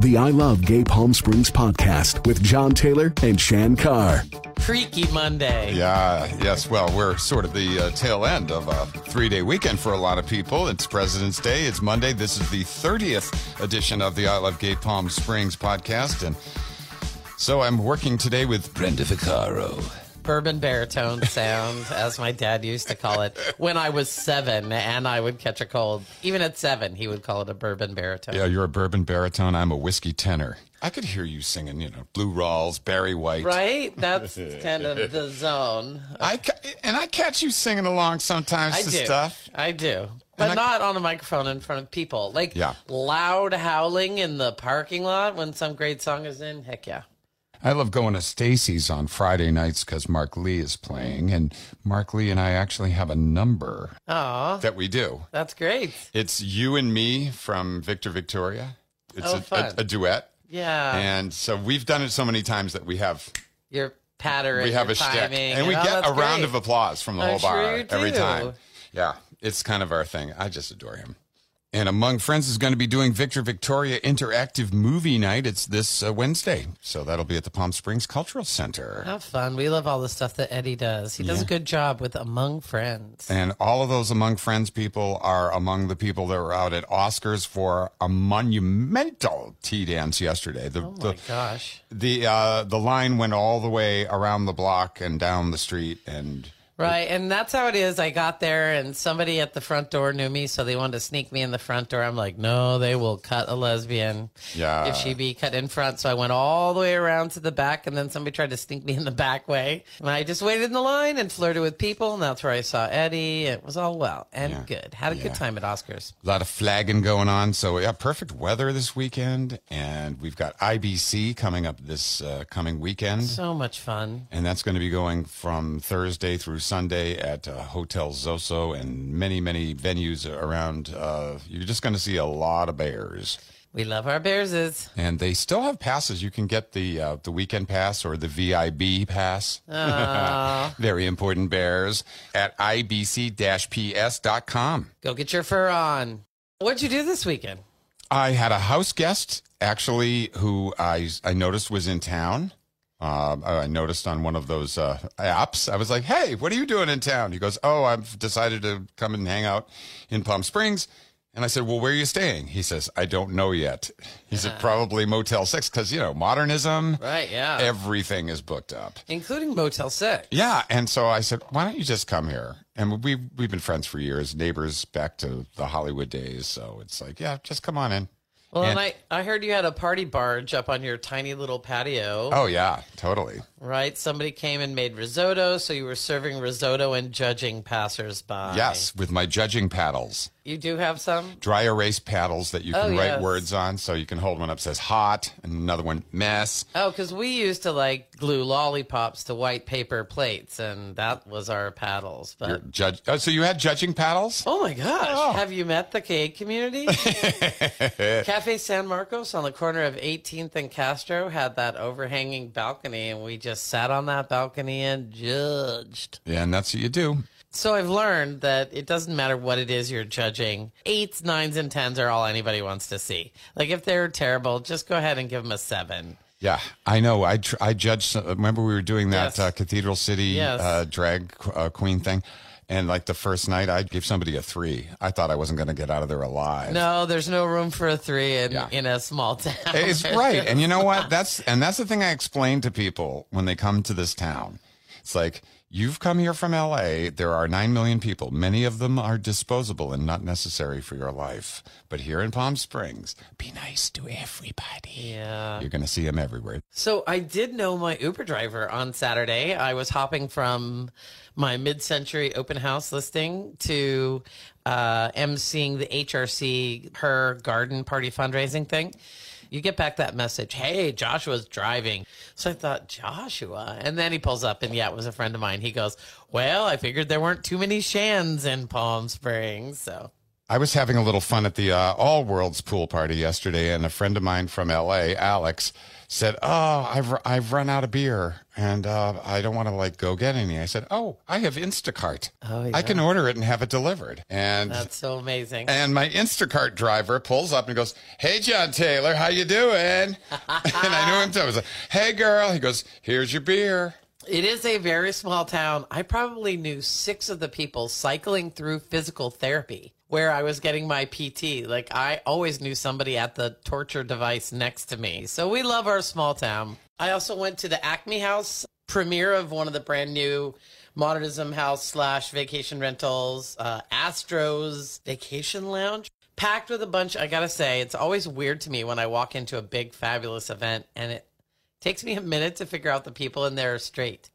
The I Love Gay Palm Springs podcast with John Taylor and Shan Carr. Freaky Monday. Yeah, yes. Well, we're sort of the uh, tail end of a three day weekend for a lot of people. It's President's Day. It's Monday. This is the 30th edition of the I Love Gay Palm Springs podcast. And so I'm working today with Brenda Vaccaro. Bourbon baritone sound, as my dad used to call it when I was seven and I would catch a cold. Even at seven, he would call it a bourbon baritone. Yeah, you're a bourbon baritone. I'm a whiskey tenor. I could hear you singing, you know, Lou Rawls, Barry White. Right? That's kind of the zone. I ca- and I catch you singing along sometimes I to do. stuff. I do. But I- not on a microphone in front of people. Like Yeah. loud howling in the parking lot when some great song is in. Heck yeah. I love going to Stacy's on Friday nights because Mark Lee is playing, and Mark Lee and I actually have a number Aw, that we do. that's great. It's you and me from Victor Victoria. It's Oh, a, fun. a, a duet, Yeah. and so we've done it so many times that we have your patter we have a shtick, timing. and we oh, get a that's round of applause from the I'm whole bar sure you every time. Yeah, it's kind of our thing. I just adore him. And Among Friends is going to be doing Victor Victoria Interactive Movie Night. It's this uh, Wednesday, so that'll be at the Palm Springs Cultural Center. Have fun. We love all the stuff that Eddie does. He does a good job with Among Friends. And all of those Among Friends people are among the people that were out at Oscars for a monumental tea dance yesterday. The Oh the my gosh. the, uh, the line went all the way around the block and down the street, and Right. And that's how it is. I got there and somebody at the front door knew me, so they wanted to sneak me in the front door. I'm like, no, they will cut a lesbian Yeah. if she be cut in front. So I went all the way around to the back and then somebody tried to sneak me in the back way. And I just waited in the line and flirted with people. And that's where I saw Eddie. It was all well and Yeah. good. Had a Yeah. good time at Oscars. a lot of flagging going on. So yeah, perfect weather this weekend, and we've got IBC coming up this uh, coming weekend. So much fun. and that's going to be going from Thursday through Sunday at uh, Hotel Zoso and many, many venues around. Uh, you're just going to see a lot of bears. We love our Bearses. And they still have passes. You can get the uh, the weekend pass or the VIB pass. Aw. Very important bears at ibc-ps.com. Go get your fur on. What'd you do this weekend? I had a house guest actually who I I noticed was in town. Uh, I noticed on one of those uh, apps. I was like, "Hey, what are you doing in town?" He goes, "Oh, I've decided to come and hang out in Palm Springs." And I said, "Well, where are you staying?" He says, "I don't know yet." He said, "Probably Motel 6 because you know modernism. Right, yeah. Everything is booked up." Including Motel 6. Yeah, and so I said, "Why don't you just come here?" And we we've been friends for years, neighbors back to the Hollywood days. So it's like, yeah, just come on in. Well, and, And- I, I heard you had a party barge up on your tiny little patio, Oh yeah, totally. right? Somebody came and made risotto, so you were serving risotto and judging passersby. Yes, with my judging paddles, You do have some? dry erase paddles that you Oh, can write yes. words on. So you can hold one up that says hot, and another one mess. Oh, because we used to like glue lollipops to white paper plates, and that was our paddles. But judge. Oh, so you had judging paddles? oh my gosh, Oh. have you met the cake community? Cafe San Marcos on the corner of 18th and Castro had that overhanging balcony, and we just sat on that balcony and judged. Yeah, and that's what you do. So I've learned that it doesn't matter what it is you're judging. Eights, nines, and tens are all anybody wants to see. Like if they're terrible, just go ahead and give them a seven. Yeah, I know. I tr- I judged. Remember we were doing that Yes. uh, Cathedral City Yes. uh, drag uh, queen thing, and like the first night, I gave somebody a three. I thought I wasn't going to get out of there alive. No, there's no room for a three in, Yeah. in a small town. It's right. And you know what? That's and that's the thing I explain to people when they come to this town. It's like you've come here from LA. There are 9 million people. Many of them are disposable and not necessary for your life. But here in Palm Springs, be nice to everybody. Yeah. You're going to see them everywhere. So I did know my Uber driver on Saturday. I was hopping from my mid-century open house listing to uh, emceeing the HRC her garden party fundraising thing. You get back that message, hey, Joshua's driving. So I thought, Joshua. And then he pulls up, and yeah, it was a friend of mine. He goes, Well, I figured there weren't too many Shans in Palm Springs. So I was having a little fun at the uh, All Worlds pool party yesterday, and a friend of mine from LA, Alex, said, "Oh, I've I've run out of beer, and uh, I don't want to like go get any." I said, "Oh, I have Instacart. Oh, I can order it and have it delivered." And That's so amazing. and my Instacart driver pulls up and goes, "Hey, John Taylor, how you doing?" and I knew him So I was like, "Hey, girl." He goes, "Here's your beer." It is a very small town. I probably knew six of the people cycling through physical therapy where I was getting my PT. Like I always knew somebody at the torture device next to me. So we love our small town. I also went to the Acme House premiere of one of the brand new modernism house slash vacation rentals, uh, Astros Vacation Lounge. Packed with a bunch. I gotta say, it's always weird to me when I walk into a big, fabulous event and it takes me a minute to figure out the people in there are straight.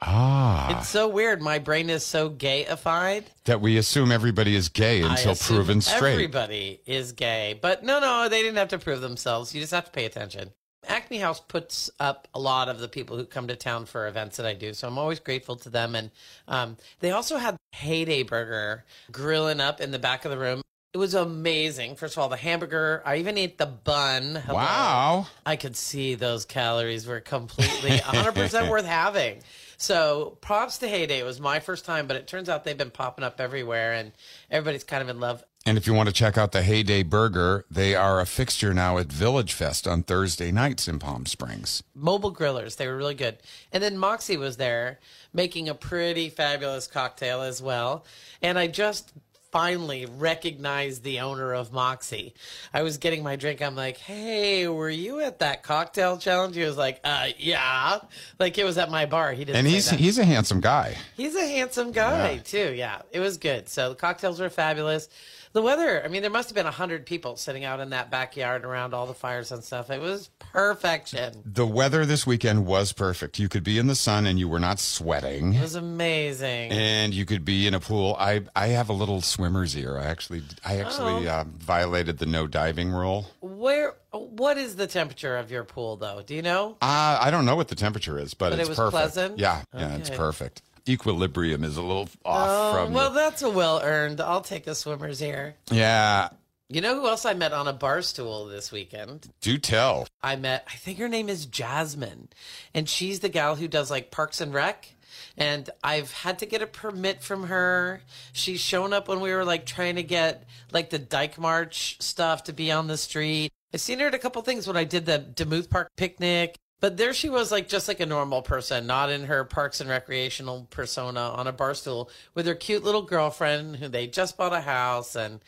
Ah, It's so weird. My brain is so gayified. that we assume everybody is gay until proven straight. Everybody is gay. But no, no, they didn't have to prove themselves. You just have to pay attention. Acme House puts up a lot of the people who come to town for events that I do. So I'm always grateful to them. And um, they also had Heyday Burger grilling up in the back of the room. It was amazing. First of all, the hamburger. I even ate the bun. Hello. Wow. I could see those calories were completely 100% worth having. So props to Heyday. It was my first time, but it turns out they've been popping up everywhere and everybody's kind of in love. And if you want to check out the Heyday Burger, they are a fixture now at Village Fest on Thursday nights in Palm Springs. Mobile grillers. They were really good. And then Moxie was there making a pretty fabulous cocktail as well. And I just finally recognized the owner of Moxie. I was getting my drink. I'm like, hey, were you at that cocktail challenge? He was like, uh, yeah. Like it was at my bar. He didn't And he's that. he's a handsome guy. He's a handsome guy Yeah. too. Yeah, it was good. So the cocktails were fabulous. The weather, I mean, there must have been a hundred people sitting out in that backyard around all the fires and stuff. It was perfection. The weather this weekend was perfect. You could be in the sun and you were not sweating. It was amazing. and you could be in a pool. I I have a little swimmer's ear. I actually I actually Oh. uh, violated the no diving rule. Where? What is the temperature of your pool, though? Do you know? Uh, I don't know what the temperature is, but, But it it's was perfect. pleasant? Yeah, yeah, it's perfect. Equilibrium is a little off Oh, from. well, the- that's a well earned. I'll take a swimmer's ear. yeah, You know who else I met on a bar stool this weekend? do tell. I met, I think her name is Jasmine, and she's the gal who does like Parks and Rec. And I've had to get a permit from her. She's shown up when we were like trying to get like the Dyke March stuff to be on the street. I've seen her at a couple things when I did the Demuth Park picnic. But there she was, like just like a normal person, not in her parks and recreational persona on a bar stool with her cute little girlfriend who they just bought a house. And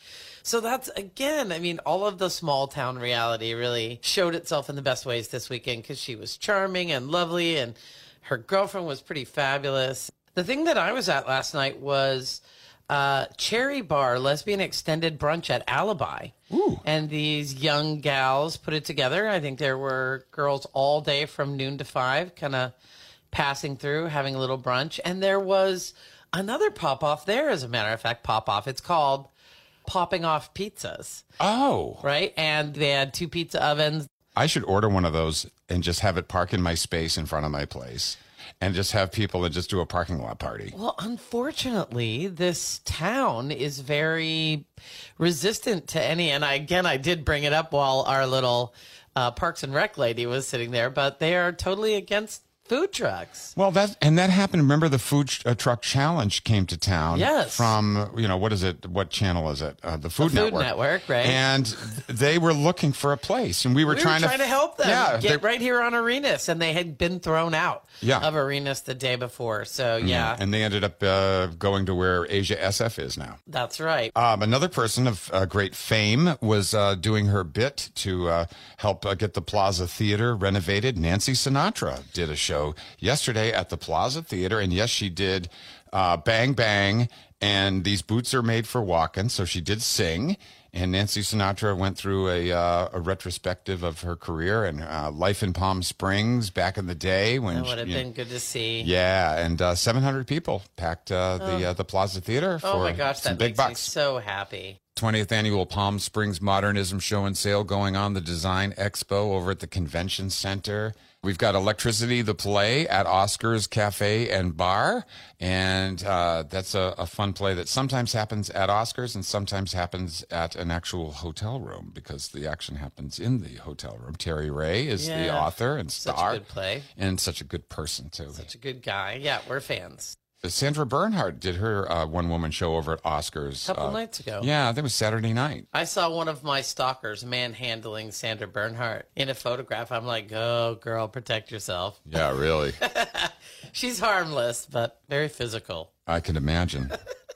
so that's again, I mean, all of the small town reality really showed itself in the best ways this weekend because she was charming and lovely and her girlfriend was pretty fabulous. The thing that I was at last night was uh, Cherry Bar Lesbian Extended Brunch at Alibi. And these young gals put it together. I think there were girls all day from noon to five, kind of passing through, having a little brunch. And there was another pop off there, as a matter of fact, pop off. It's called Popping Off Pizzas, Oh, right? And they had two pizza ovens. I should order one of those and just have it park in my space in front of my place, and just have people and just do a parking lot party. Well, unfortunately, this town is very resistant to any. And I, again, I did bring it up while our little uh, Parks and Rec lady was sitting there, but they are totally against food trucks. Well, that and that happened. Remember, the food uh, truck challenge came to town. Yes. From you know what is it? What channel is it? Uh, the Food Food Network. Network, right. And they were looking for a place, and we were We trying, were trying to, help them Yeah, get they- right here on Arenas, and they had been thrown out Yeah. of Arenas the day before. So, yeah, And they ended up uh, going to where Asia SF is now. that's right. Um, another person of uh, great fame was uh, doing her bit to uh, help uh, get the Plaza Theater renovated. Nancy Sinatra did a show yesterday at the Plaza Theater, and yes, she did uh, Bang Bang, and these boots are made for walking, so she did sing. And Nancy Sinatra went through a, uh, a retrospective of her career and uh, life in Palm Springs back in the day when That would have she- been good to see. yeah, and uh, 700 people packed uh, the uh, the Plaza Theater for Oh my gosh, that big makes me so happy. 20th annual Palm Springs Modernism Show and Sale going on, the Design Expo over at the Convention Center. We've got Electricity, the play at Oscars Cafe and Bar. And uh, that's a, a fun play that sometimes happens at Oscars and sometimes happens at an actual hotel room because the action happens in the hotel room. Terry Ray is the author and star. Such a good play. And such a good person, too. Such a good guy. Yeah, we're fans. Sandra Bernhard did her uh, one woman show over at Oscars. A couple uh, nights ago. Yeah, that was Saturday night. I saw one of my stalkers manhandling Sandra Bernhard in a photograph. I'm like, oh, girl, protect yourself. Yeah, really. She's harmless, but very physical. I can imagine.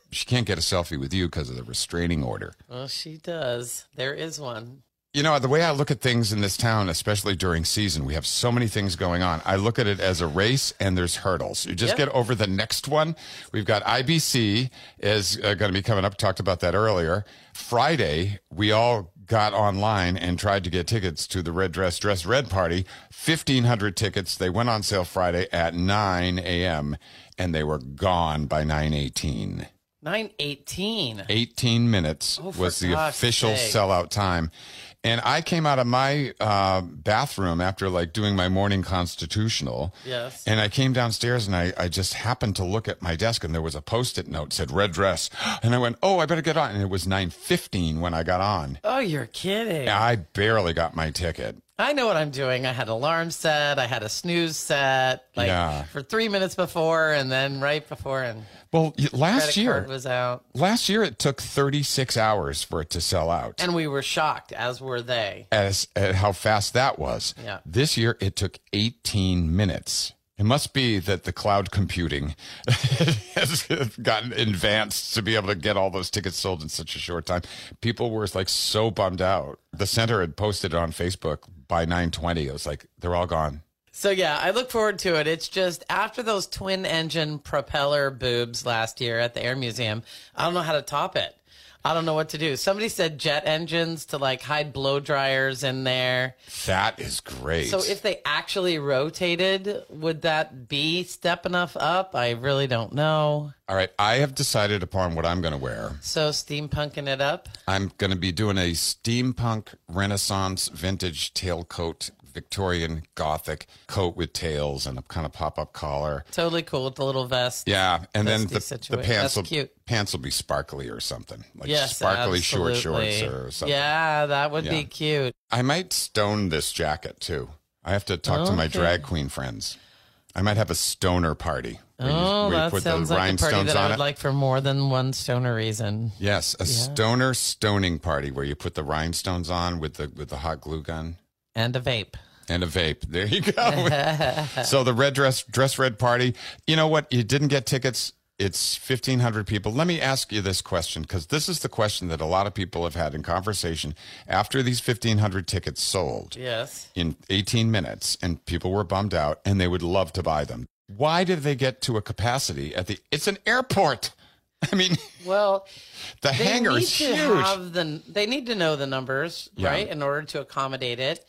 She can't get a selfie with you because of the restraining order. Well, she does. There is one. You know, the way I look at things in this town, especially during season, we have so many things going on. I look at it as a race and there's hurdles. You just Yeah. get over the next one. We've got IBC is uh, going to be coming up. Talked about that earlier. Friday, we all got online and tried to get tickets to the Red Dress Dress Red Party. 1,500 tickets. They went on sale Friday at 9 a.m. and they were gone by 918. 918. 18 minutes Oh, was the official sake. sellout time. And I came out of my uh, bathroom after like doing my morning constitutional. Yes. And I came downstairs and I, I just happened to look at my desk and there was a post-it note said red dress. And I went, oh, I better get on. And it was 9.15 when I got on. Oh, you're kidding. I barely got my ticket. I know what I'm doing. I had alarm set. I had a snooze set, like Yeah. for three minutes before, and then right before, and Well, last year, was out. last year it took 36 hours for it to sell out. And we were shocked, as were they. as at how fast that was. Yeah. This year it took 18 minutes. It must be that the cloud computing has gotten advanced to be able to get all those tickets sold in such a short time. People were like so bummed out. The center had posted it on Facebook by 9:20. It was like they're all gone. So yeah, I look forward to it. It's just after those twin engine propeller boobs last year at the Air Museum, I don't know how to top it. I don't know what to do. Somebody said jet engines to like hide blow dryers in there. That is great. So if they actually rotated, would that be step enough up? I really don't know. all right, I have decided upon what I'm going to wear. So steampunking it up. I'm going to be doing a steampunk Renaissance vintage tailcoat Victorian Gothic coat with tails and a kind of pop up collar. Totally cool with the little vest. Yeah, and then the, the pants That's will cute. pants will be sparkly or something like Yes, sparkly short shorts or something. Yeah, that would Yeah. be cute. I might stone this jacket too. I have to talk to my drag queen friends. I might have a stoner party. where you- Oh, where you that put sounds the like a party that I would like for more than one stoner reason. yes, a stoner stoning party where you put the rhinestones on with the with the hot glue gun. And a vape. And a vape. There you go. so the red dress dress red party. You know what? You didn't get tickets. It's fifteen hundred people. Let me ask you this question because this is the question that a lot of people have had in conversation after these fifteen hundred tickets sold Yes. in eighteen minutes, and people were bummed out, and they would love to buy them. Why did they get to a capacity at the? It's an airport. I mean, Well, the hangar is huge. have the. They need to know the numbers, Yeah. right, in order to accommodate it.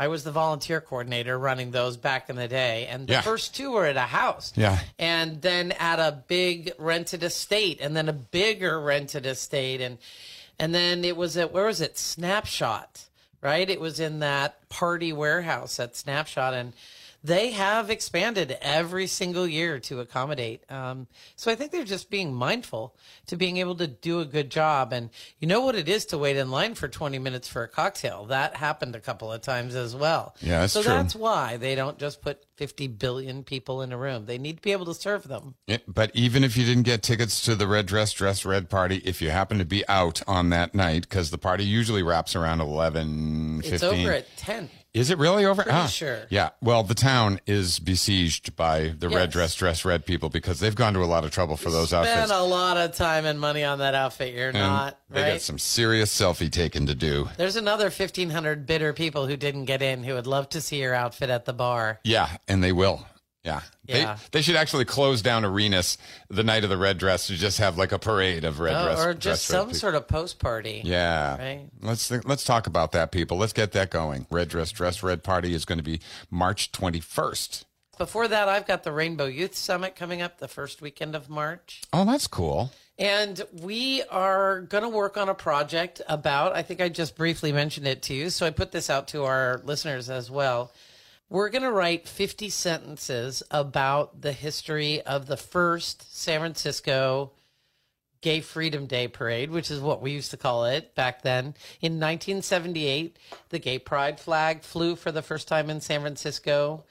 I was the volunteer coordinator running those back in the day, and the Yeah. first two were at a house. Yeah. and then at a big rented estate, and then a bigger rented estate, and and then it was at where was it? Snapshot, right? It was in that party warehouse at Snapshot, and they have expanded every single year to accommodate. Um, so I think they're just being mindful to being able to do a good job. And you know what it is to wait in line for 20 minutes for a cocktail. That happened a couple of times as well. Yeah, that's so true. that's why they don't just put 50 billion people in a room. They need to be able to serve them. Yeah, but even if you didn't get tickets to the red dress dress red party, if you happen to be out on that night, because the party usually wraps around 11, 15. It's over at 10. Is it really over? Pretty Ah, sure. Yeah. Well, the town is besieged by the red dress dress red people because they've gone to a lot of trouble for those Spend outfits. a lot of time and money on that outfit. You're And not, they right? got some serious selfie taken to do. There's another 1,500 bitter people who didn't get in who would love to see your outfit at the bar. Yeah, and they will. Yeah. Yeah. They, they should actually close down arenas the night of the red dress to just have like a parade of red Oh, dress. or just red some people. sort of post party. Yeah. Right. Let's think, let's talk about that, people. Let's get that going. Red dress dress red party is going to be March 21st. Before that, I've got the Rainbow Youth Summit coming up the first weekend of March. Oh, that's cool. And we are going to work on a project about, I think I just briefly mentioned it to you. So I put this out to our listeners as well. We're going to write 50 sentences about the history of the first San Francisco Gay Freedom Day Parade, which is what we used to call it back then. In 1978, the gay pride flag flew for the first time in San Francisco.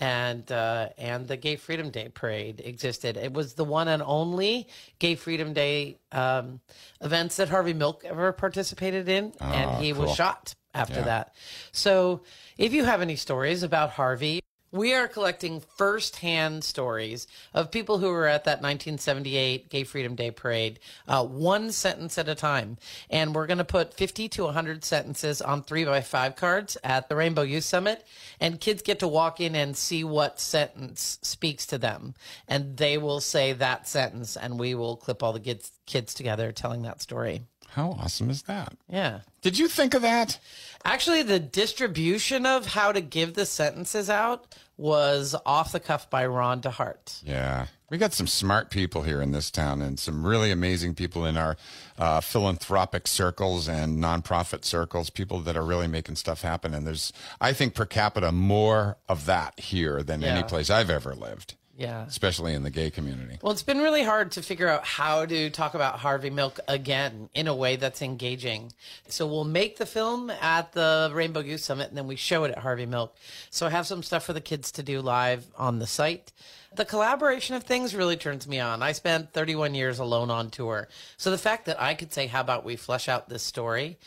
And uh, and the Gay Freedom Day Parade existed. It was the one and only Gay Freedom Day um, events that Harvey Milk ever participated in, and he was shot after that. So, if you have any stories about Harvey, we are collecting firsthand stories of people who were at that 1978 Gay Freedom Day parade, uh, one sentence at a time. And we're going to put 50 to 100 sentences on three by five cards at the Rainbow Youth Summit. And kids get to walk in and see what sentence speaks to them. And they will say that sentence, and we will clip all the kids, kids together telling that story. How awesome is that? Yeah. Did you think of that? Actually, the distribution of how to give the sentences out was off the cuff by Ron DeHart. Yeah. We got some smart people here in this town and some really amazing people in our uh, philanthropic circles and nonprofit circles, people that are really making stuff happen. And there's, I think, per capita, more of that here than any place I've ever lived, Yeah. especially in the gay community. Well, it's been really hard to figure out how to talk about Harvey Milk again in a way that's engaging. So we'll make the film at the Rainbow Youth Summit and then we show it at Harvey Milk. So I have some stuff for the kids to do live on the site. The collaboration of things really turns me on. I spent 31 years alone on tour. So the fact that I could say, how about we flesh out this story?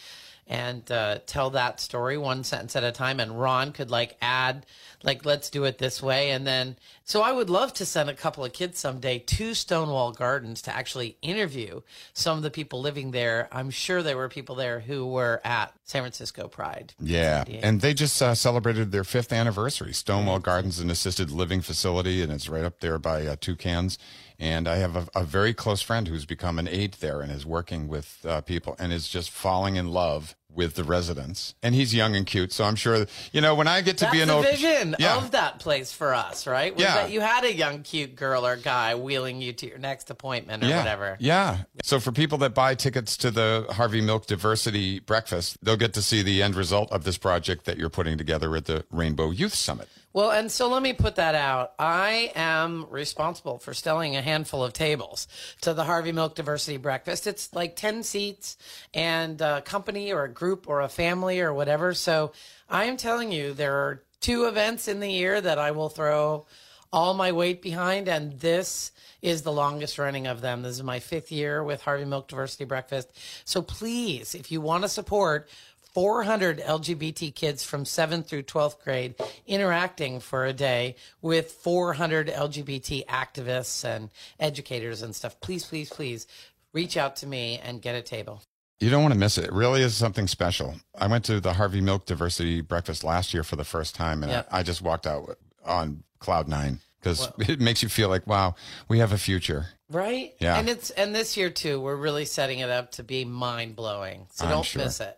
And uh, tell that story one sentence at a time. And Ron could like add, like, let's do it this way. And then, so I would love to send a couple of kids someday to Stonewall Gardens to actually interview some of the people living there. I'm sure there were people there who were at San Francisco Pride. Yeah, and they just uh, celebrated their fifth anniversary. Stonewall Gardens, an assisted living facility, and it's right up there by uh, Toucans. And I have a, a very close friend who's become an aide there and is working with uh, people and is just falling in love with the residents. And he's young and cute, so I'm sure you know when I get to That's be an the old vision Yeah. of that place for us, right? Was Yeah. that you had a young, cute girl or guy wheeling you to your next appointment or yeah, whatever. Yeah. So for people that buy tickets to the Harvey Milk Diversity Breakfast, they'll get to see the end result of this project that you're putting together at the Rainbow Youth Summit. Well, and so let me put that out. I am responsible for selling a handful of tables to the Harvey Milk Diversity Breakfast. It's like 10 seats and a company or a group or a family or whatever. So I am telling you, there are two events in the year that I will throw all my weight behind, and this is the longest running of them. This is my fifth year with Harvey Milk Diversity Breakfast. So please, if you want to support 400 LGBT kids from 7th through 12th grade interacting for a day with 400 LGBT activists and educators and stuff. Please, please, please reach out to me and get a table. You don't want to miss it. It really is something special. I went to the Harvey Milk Diversity Breakfast last year for the first time, and Yep. I, I just walked out on cloud nine because it makes you feel like, wow, we have a future. Right? Yeah. And it's and this year too, we're really setting it up to be mind blowing. So I'm don't sure. miss it.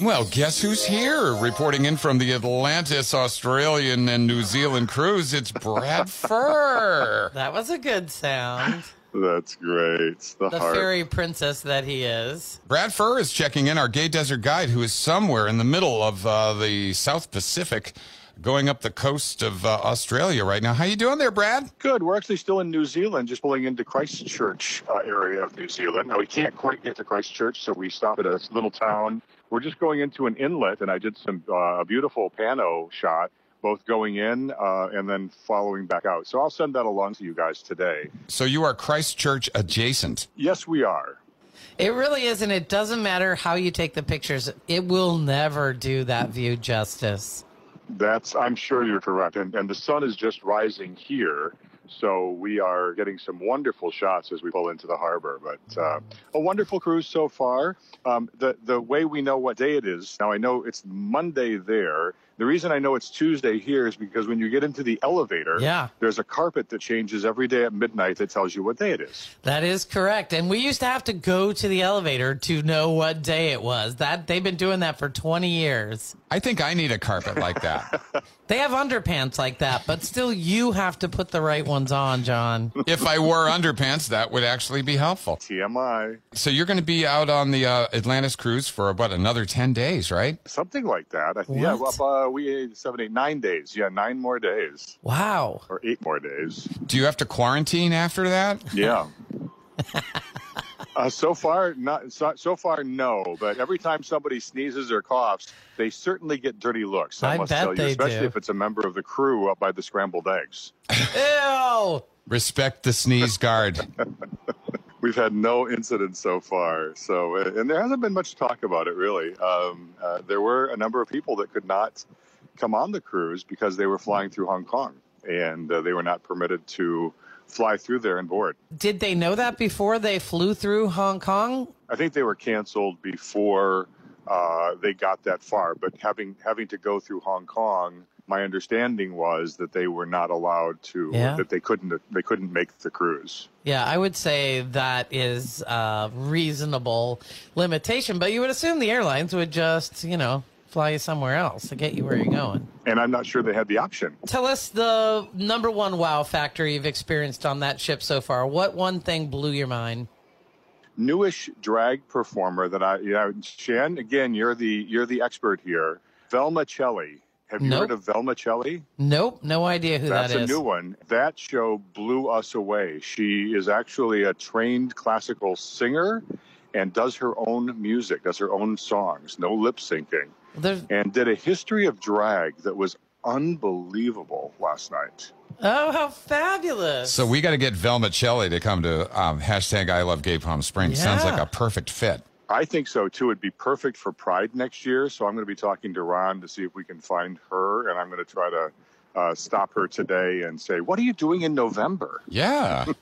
Well, guess who's here? Reporting in from the Atlantis Australian and New Zealand cruise, it's Brad Furr. That was a good sound. That's great. The, The heart. fairy princess that he is. Brad Furr is checking in, our gay desert guide, who is somewhere in the middle of uh, the South Pacific, going up the coast of uh, Australia right now. How you doing there, Brad? Good. We're actually still in New Zealand, just pulling into Christchurch uh, area of New Zealand. Now we can't quite get to Christchurch, so we stop at a little town. We're just going into an inlet, and I did some uh, a beautiful pano shot, both going in uh, and then following back out. So I'll send that along to you guys today. So you are Christchurch adjacent. Yes, we are. It really is, and it doesn't matter how you take the pictures. It will never do that view justice. That's I'm sure you're correct. And and the sun is just rising here. So we are getting some wonderful shots as we pull into the harbor. But uh, a wonderful cruise so far. Um, the the way we know what day it is now, I know it's Monday there. The reason I know it's Tuesday here is because when you get into the elevator, Yeah. there's a carpet that changes every day at midnight that tells you what day it is. That is correct. And we used to have to go to the elevator to know what day it was. That they've been doing that for 20 years. I think I need a carpet like that. They have underpants like that, but still you have to put the right ones on, John. if I wore underpants, that would actually be helpful. TMI, So you're going to be out on the uh, Atlantis cruise for about another ten days, right? something like that. I, yeah, What? well, uh, we seven, eight, nine days. Yeah, nine more days Wow. or eight more days. Do you have to quarantine after that? Yeah. Uh, so far, not so, so far, no. But every time somebody sneezes or coughs, they certainly get dirty looks. I, I must bet tell you, they especially do. if it's a member of the crew up by the scrambled eggs. Ew. Respect the sneeze guard. We've had no incidents so far. So, and there hasn't been much talk about it really. Um, uh, there were a number of people that could not come on the cruise because they were flying through Hong Kong, and uh, they were not permitted to fly through there and board. Did they know that before they flew through Hong Kong? I think they were canceled before uh, they got that far. But having having to go through Hong Kong, my understanding was that they were not allowed to. Yeah. That they couldn't. They couldn't make the cruise. Yeah, I would say that is a reasonable limitation, but you would assume the airlines would just, you know, fly you somewhere else to get you where you're going. And I'm not sure they had the option. Tell us the number one wow factor you've experienced on that ship so far. What one thing blew your mind? Newish drag performer that I, you know, Shan. Again, you're the you're the expert here. Velma Celli. Have you Nope. heard of Velma Celli? Nope, no idea who That's that a new one. That show blew us away. She is actually a trained classical singer and does her own music, does her own songs, no lip syncing, There's, and did a history of drag that was unbelievable last night. oh, how fabulous! So we got to get Velma Celli to come to um, hashtag I love Gay Palm Springs. Sounds like a perfect fit. I think so too. It'd be perfect for Pride next year. So I'm going to be talking to Ron to see if we can find her, and I'm going to try to uh, stop her today and say, "What are you doing in November?" Yeah.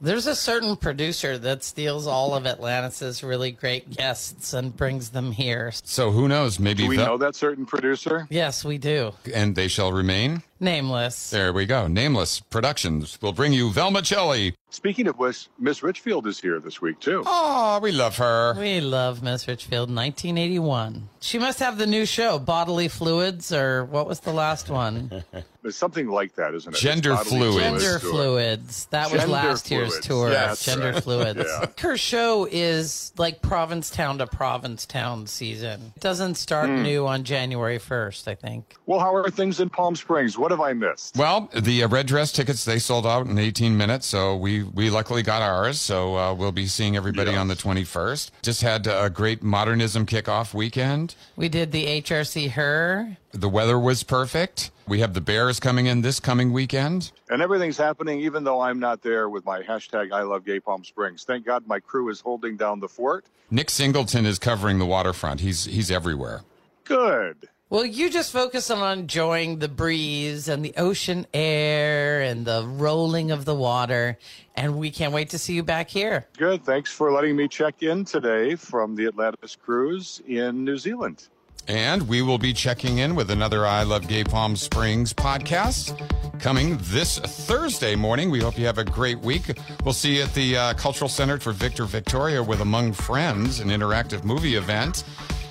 There's a certain producer that steals all of Atlantis's really great guests and brings them here. so who knows? Maybe Do we Vel- know that certain producer? Yes, we do. and they shall remain. Nameless. There we go. Nameless Productions will bring you Velma Celli. Speaking of which, Miss Richfield is here this week too. Oh, we love her. We love Miss Richfield, 1981. She must have the new show, Bodily Fluids, or what was the last one? It's something like that, isn't it? Gender fluids. Gender fluids. Fluids. That was Gender last year's tour. Yeah, Gender right. Fluids. Yeah. Her show is like Provincetown to Provincetown season. It doesn't start Hmm. new on January 1st, I think. Well, how are things in Palm Springs? What have I missed? Well, the uh, red dress tickets they sold out in 18 minutes, so we we luckily got ours. So uh, we'll be seeing everybody Yes. on the 21st. Just had a great modernism kickoff weekend. We did the HRC Her. The weather was perfect. We have the Bears coming in this coming weekend. And everything's happening even though I'm not there with my hashtag I love Gay Palm Springs. Thank God my crew is holding down the fort. Nick Singleton is covering the waterfront. He's he's everywhere. Good. Well, you just focus on enjoying the breeze and the ocean air and the rolling of the water. And we can't wait to see you back here. Good. Thanks for letting me check in today from the Atlantis cruise in New Zealand. And we will be checking in with another I Love Gay Palm Springs podcast coming this Thursday morning. We hope you have a great week. We'll see you at the uh, Cultural Center for Victor Victoria with Among Friends, an interactive movie event.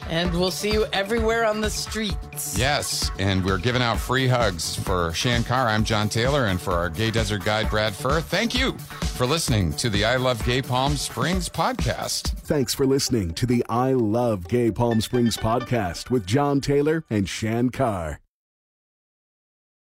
And we'll see you everywhere on the streets. Yes, and we're giving out free hugs for Shan Carr. I'm John Taylor, and for our gay desert guide, Brad Furr. Thank you for listening to the I Love Gay Palm Springs podcast. Thanks for listening to the I Love Gay Palm Springs podcast with John Taylor and Shan Carr.